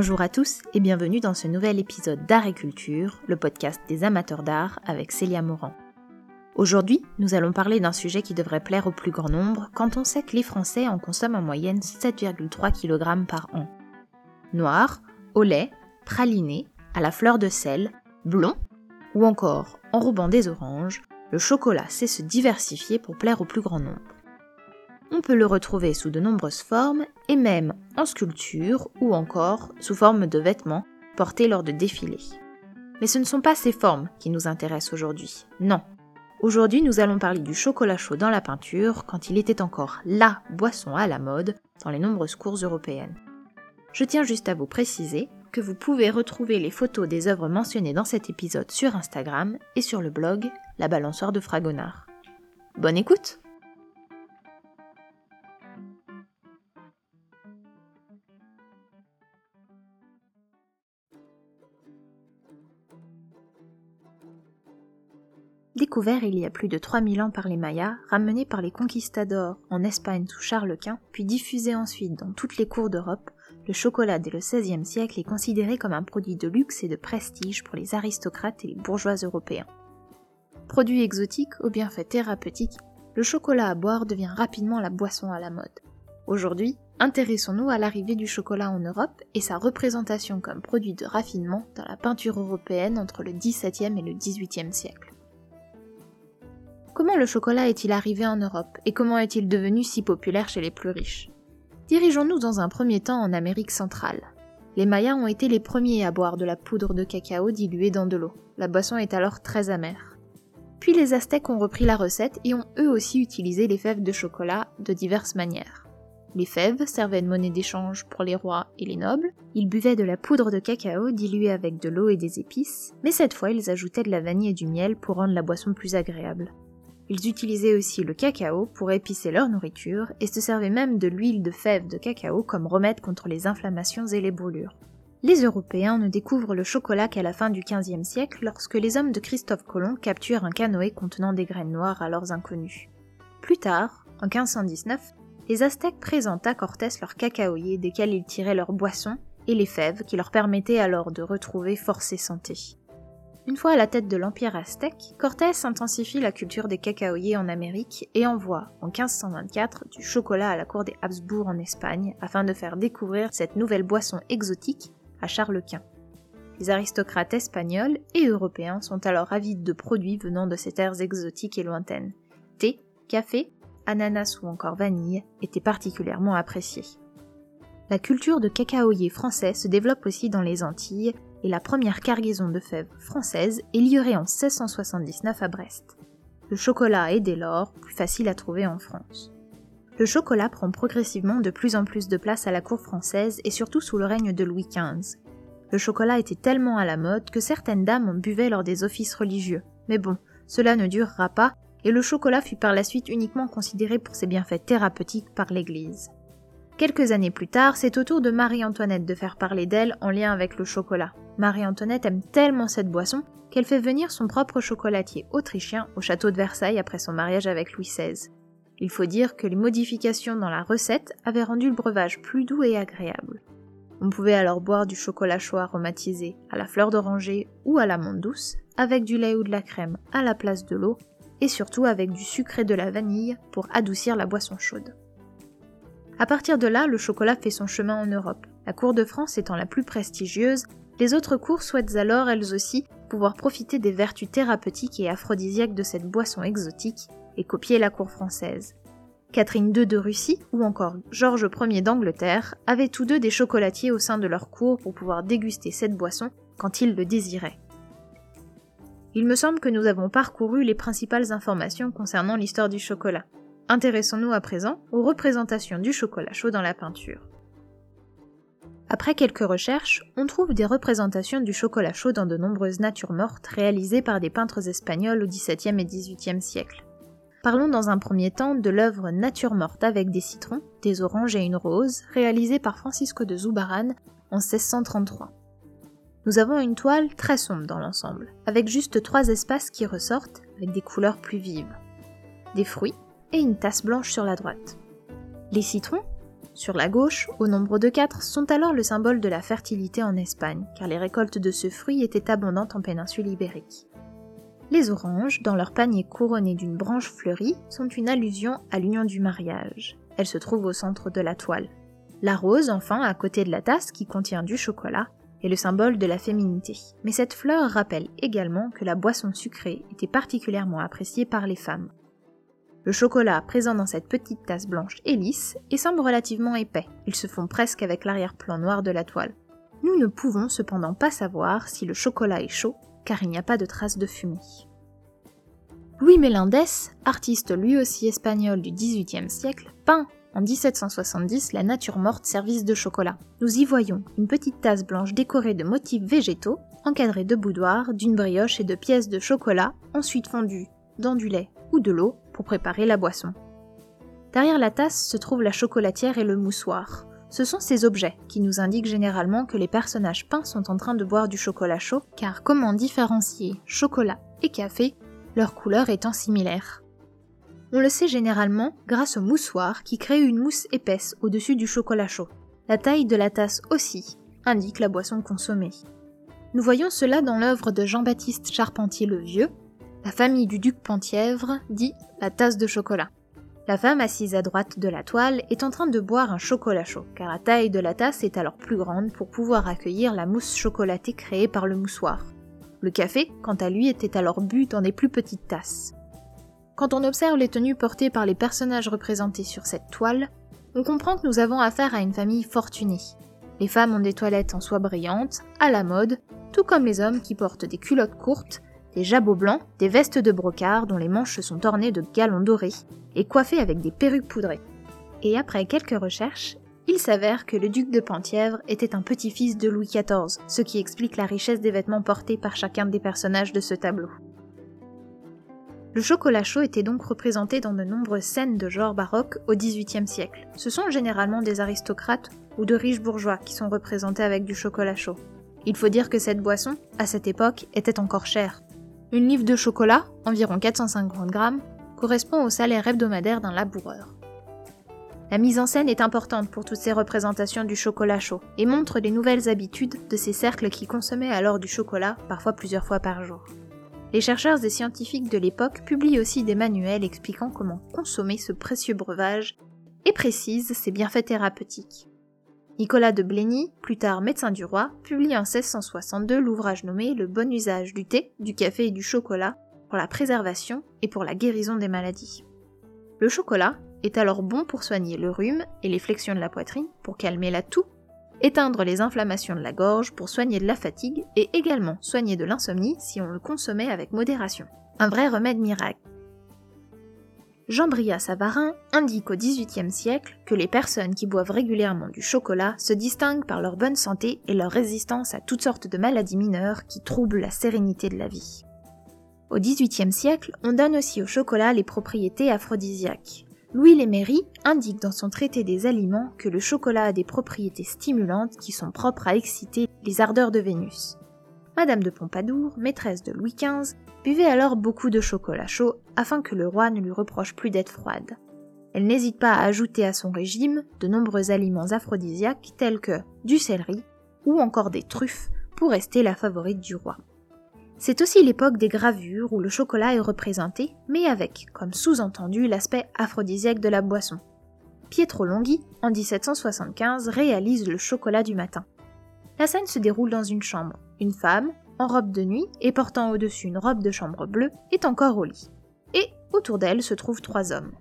Bonjour à tous et bienvenue dans ce nouvel épisode d'Art et Culture, le podcast des amateurs d'art avec Célia Morand. Aujourd'hui, nous allons parler d'un sujet qui devrait plaire au plus grand nombre quand on sait que les Français en consomment en moyenne 7,3 kg par an. Noir, au lait, praliné, à la fleur de sel, blond ou encore enrobant des oranges, le chocolat sait se diversifier pour plaire au plus grand nombre. On peut le retrouver sous de nombreuses formes et même en sculpture ou encore sous forme de vêtements portés lors de défilés. Mais ce ne sont pas ces formes qui nous intéressent aujourd'hui, non. Aujourd'hui, nous allons parler du chocolat chaud dans la peinture quand il était encore LA boisson à la mode dans les nombreuses cours européennes. Je tiens juste à vous préciser que vous pouvez retrouver les photos des œuvres mentionnées dans cet épisode sur Instagram et sur le blog La balançoire de Fragonard. Bonne écoute Découvert il y a plus de 3000 ans par les Mayas, ramené par les conquistadors en Espagne sous Charles Quint, puis diffusé ensuite dans toutes les cours d'Europe, le chocolat dès le XVIe siècle est considéré comme un produit de luxe et de prestige pour les aristocrates et les bourgeois européens. Produit exotique aux bienfaits thérapeutiques, le chocolat à boire devient rapidement la boisson à la mode. Aujourd'hui, intéressons-nous à l'arrivée du chocolat en Europe et sa représentation comme produit de raffinement dans la peinture européenne entre le XVIIe et le XVIIIe siècle. Comment le chocolat est-il arrivé en Europe et comment est-il devenu si populaire chez les plus riches? Dirigeons-nous dans un premier temps en Amérique centrale. Les Mayas ont été les premiers à boire de la poudre de cacao diluée dans de l'eau. La boisson est alors très amère. Puis les Aztèques ont repris la recette et ont eux aussi utilisé les fèves de chocolat de diverses manières. Les fèves servaient de monnaie d'échange pour les rois et les nobles, ils buvaient de la poudre de cacao diluée avec de l'eau et des épices, mais cette fois ils ajoutaient de la vanille et du miel pour rendre la boisson plus agréable. Ils utilisaient aussi le cacao pour épicer leur nourriture et se servaient même de l'huile de fèves de cacao comme remède contre les inflammations et les brûlures. Les Européens ne découvrent le chocolat qu'à la fin du XVe siècle lorsque les hommes de Christophe Colomb capturent un canoë contenant des graines noires à leurs inconnus. Plus tard, en 1519, les Aztèques présentent à Cortés leurs cacaoyers desquels ils tiraient leurs boissons et les fèves qui leur permettaient alors de retrouver force et santé. Une fois à la tête de l'Empire aztèque, Cortés intensifie la culture des cacaoyers en Amérique et envoie, en 1524, du chocolat à la cour des Habsbourg en Espagne afin de faire découvrir cette nouvelle boisson exotique à Charles Quint. Les aristocrates espagnols et européens sont alors avides de produits venant de ces terres exotiques et lointaines. Thé, café, ananas ou encore vanille étaient particulièrement appréciés. La culture de cacaoyer français se développe aussi dans les Antilles et la première cargaison de fèves françaises est livrée en 1679 à Brest. Le chocolat est dès lors plus facile à trouver en France. Le chocolat prend progressivement de plus en plus de place à la cour française et surtout sous le règne de Louis XV. Le chocolat était tellement à la mode que certaines dames en buvaient lors des offices religieux. Mais bon, cela ne durera pas et le chocolat fut par la suite uniquement considéré pour ses bienfaits thérapeutiques par l'Église. Quelques années plus tard, c'est au tour de Marie-Antoinette de faire parler d'elle en lien avec le chocolat. Marie-Antoinette aime tellement cette boisson qu'elle fait venir son propre chocolatier autrichien au château de Versailles après son mariage avec Louis XVI. Il faut dire que les modifications dans la recette avaient rendu le breuvage plus doux et agréable. On pouvait alors boire du chocolat chaud aromatisé à la fleur d'oranger ou à l'amande douce, avec du lait ou de la crème à la place de l'eau, et surtout avec du sucre et de la vanille pour adoucir la boisson chaude. À partir de là, le chocolat fait son chemin en Europe. La cour de France étant la plus prestigieuse, les autres cours souhaitent alors elles aussi pouvoir profiter des vertus thérapeutiques et aphrodisiaques de cette boisson exotique et copier la cour française. Catherine II de Russie ou encore Georges Ier d'Angleterre avaient tous deux des chocolatiers au sein de leur cour pour pouvoir déguster cette boisson quand ils le désiraient. Il me semble que nous avons parcouru les principales informations concernant l'histoire du chocolat. Intéressons-nous à présent aux représentations du chocolat chaud dans la peinture. Après quelques recherches, on trouve des représentations du chocolat chaud dans de nombreuses natures mortes réalisées par des peintres espagnols au XVIIe et XVIIIe siècle. Parlons dans un premier temps de l'œuvre Nature morte avec des citrons, des oranges et une rose, réalisée par Francisco de Zubaran en 1633. Nous avons une toile très sombre dans l'ensemble, avec juste trois espaces qui ressortent avec des couleurs plus vives. Des fruits, et une tasse blanche sur la droite. Les citrons sur la gauche, au nombre de quatre, sont alors le symbole de la fertilité en Espagne, car les récoltes de ce fruit étaient abondantes en péninsule ibérique. Les oranges, dans leur panier couronné d'une branche fleurie, sont une allusion à l'union du mariage. Elles se trouvent au centre de la toile. La rose, enfin, à côté de la tasse qui contient du chocolat, est le symbole de la féminité. Mais cette fleur rappelle également que la boisson sucrée était particulièrement appréciée par les femmes. Le chocolat présent dans cette petite tasse blanche est lisse et semble relativement épais. Ils se font presque avec l'arrière-plan noir de la toile. Nous ne pouvons cependant pas savoir si le chocolat est chaud car il n'y a pas de traces de fumée. Louis Melendez, artiste lui aussi espagnol du XVIIIe siècle, peint en 1770 la nature morte service de chocolat. Nous y voyons une petite tasse blanche décorée de motifs végétaux, encadrée de boudoirs, d'une brioche et de pièces de chocolat, ensuite fondues dans du lait ou de l'eau pour préparer la boisson. Derrière la tasse se trouve la chocolatière et le moussoir. Ce sont ces objets qui nous indiquent généralement que les personnages peints sont en train de boire du chocolat chaud, car comment différencier chocolat et café, leur couleur étant similaire On le sait généralement grâce au moussoir qui crée une mousse épaisse au-dessus du chocolat chaud. La taille de la tasse aussi indique la boisson consommée. Nous voyons cela dans l'œuvre de Jean-Baptiste Charpentier le Vieux, la famille du duc Penthièvre dit la tasse de chocolat. La femme assise à droite de la toile est en train de boire un chocolat chaud, car la taille de la tasse est alors plus grande pour pouvoir accueillir la mousse chocolatée créée par le moussoir. Le café, quant à lui, était alors bu dans des plus petites tasses. Quand on observe les tenues portées par les personnages représentés sur cette toile, on comprend que nous avons affaire à une famille fortunée. Les femmes ont des toilettes en soie brillante, à la mode, tout comme les hommes qui portent des culottes courtes, des jabots blancs, des vestes de brocart dont les manches sont ornées de galons dorés, et coiffées avec des perruques poudrées. Et après quelques recherches, il s'avère que le duc de Penthièvre était un petit-fils de Louis XIV, ce qui explique la richesse des vêtements portés par chacun des personnages de ce tableau. Le chocolat chaud était donc représenté dans de nombreuses scènes de genre baroque au XVIIIe siècle. Ce sont généralement des aristocrates ou de riches bourgeois qui sont représentés avec du chocolat chaud. Il faut dire que cette boisson, à cette époque, était encore chère, une livre de chocolat, environ 450 grammes, correspond au salaire hebdomadaire d'un laboureur. La mise en scène est importante pour toutes ces représentations du chocolat chaud et montre les nouvelles habitudes de ces cercles qui consommaient alors du chocolat, parfois plusieurs fois par jour. Les chercheurs et scientifiques de l'époque publient aussi des manuels expliquant comment consommer ce précieux breuvage et précisent ses bienfaits thérapeutiques. Nicolas de Blény, plus tard médecin du roi, publie en 1662 l'ouvrage nommé Le bon usage du thé, du café et du chocolat pour la préservation et pour la guérison des maladies. Le chocolat est alors bon pour soigner le rhume et les flexions de la poitrine, pour calmer la toux, éteindre les inflammations de la gorge, pour soigner de la fatigue et également soigner de l'insomnie si on le consommait avec modération. Un vrai remède miracle. Jean-Bria Savarin indique au XVIIIe siècle que les personnes qui boivent régulièrement du chocolat se distinguent par leur bonne santé et leur résistance à toutes sortes de maladies mineures qui troublent la sérénité de la vie. Au XVIIIe siècle, on donne aussi au chocolat les propriétés aphrodisiaques. Louis Lémery indique dans son traité des aliments que le chocolat a des propriétés stimulantes qui sont propres à exciter les ardeurs de Vénus. Madame de Pompadour, maîtresse de Louis XV, buvait alors beaucoup de chocolat chaud afin que le roi ne lui reproche plus d'être froide. Elle n'hésite pas à ajouter à son régime de nombreux aliments aphrodisiaques tels que du céleri ou encore des truffes pour rester la favorite du roi. C'est aussi l'époque des gravures où le chocolat est représenté, mais avec, comme sous-entendu, l'aspect aphrodisiaque de la boisson. Pietro Longhi, en 1775, réalise le chocolat du matin. La scène se déroule dans une chambre. Une femme, en robe de nuit et portant au-dessus une robe de chambre bleue, est encore au lit. Et autour d'elle se trouvent trois hommes.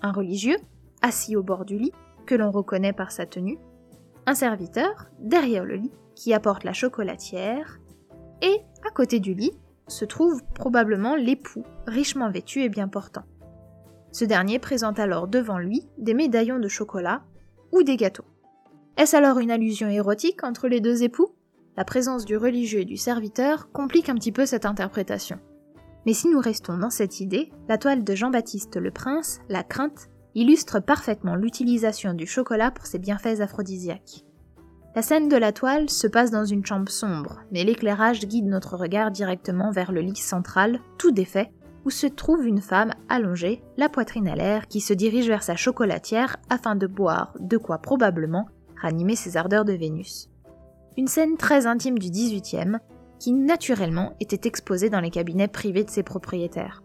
Un religieux, assis au bord du lit, que l'on reconnaît par sa tenue, un serviteur, derrière le lit, qui apporte la chocolatière, et, à côté du lit, se trouve probablement l'époux, richement vêtu et bien portant. Ce dernier présente alors devant lui des médaillons de chocolat ou des gâteaux. Est-ce alors une allusion érotique entre les deux époux? La présence du religieux et du serviteur complique un petit peu cette interprétation. Mais si nous restons dans cette idée, la toile de Jean-Baptiste le Prince, La Crainte, illustre parfaitement l'utilisation du chocolat pour ses bienfaits aphrodisiaques. La scène de la toile se passe dans une chambre sombre, mais l'éclairage guide notre regard directement vers le lit central, tout défait, où se trouve une femme allongée, la poitrine à l'air, qui se dirige vers sa chocolatière afin de boire de quoi probablement ranimer ses ardeurs de Vénus. Une scène très intime du XVIIIe, qui naturellement était exposée dans les cabinets privés de ses propriétaires.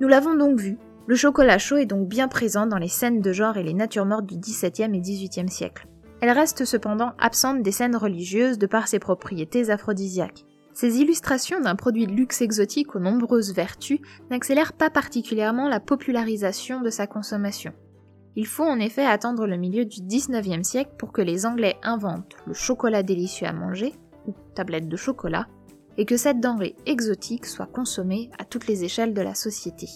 Nous l'avons donc vu, le chocolat chaud est donc bien présent dans les scènes de genre et les natures mortes du XVIIe et XVIIIe siècle. Elle reste cependant absente des scènes religieuses de par ses propriétés aphrodisiaques. Ces illustrations d'un produit de luxe exotique aux nombreuses vertus n'accélèrent pas particulièrement la popularisation de sa consommation. Il faut en effet attendre le milieu du 19e siècle pour que les Anglais inventent le chocolat délicieux à manger, ou tablette de chocolat, et que cette denrée exotique soit consommée à toutes les échelles de la société.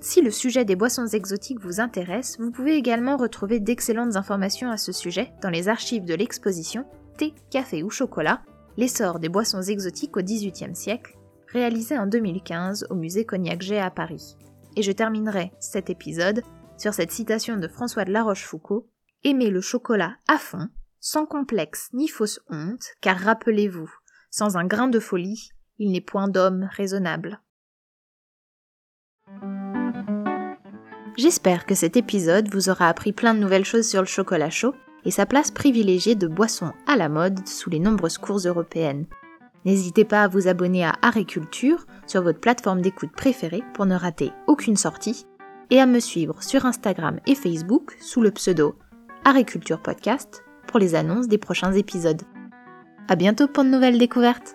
Si le sujet des boissons exotiques vous intéresse, vous pouvez également retrouver d'excellentes informations à ce sujet dans les archives de l'exposition Thé, café ou chocolat, l'essor des boissons exotiques au XVIIIe siècle, réalisée en 2015 au musée Cognac G à Paris. Et je terminerai cet épisode sur cette citation de François de La Rochefoucauld Aimez le chocolat à fond, sans complexe ni fausse honte, car rappelez-vous, sans un grain de folie, il n'est point d'homme raisonnable. J'espère que cet épisode vous aura appris plein de nouvelles choses sur le chocolat chaud et sa place privilégiée de boisson à la mode sous les nombreuses cours européennes. N'hésitez pas à vous abonner à Agriculture sur votre plateforme d'écoute préférée pour ne rater aucune sortie et à me suivre sur Instagram et Facebook sous le pseudo Agriculture Podcast pour les annonces des prochains épisodes. À bientôt pour de nouvelles découvertes!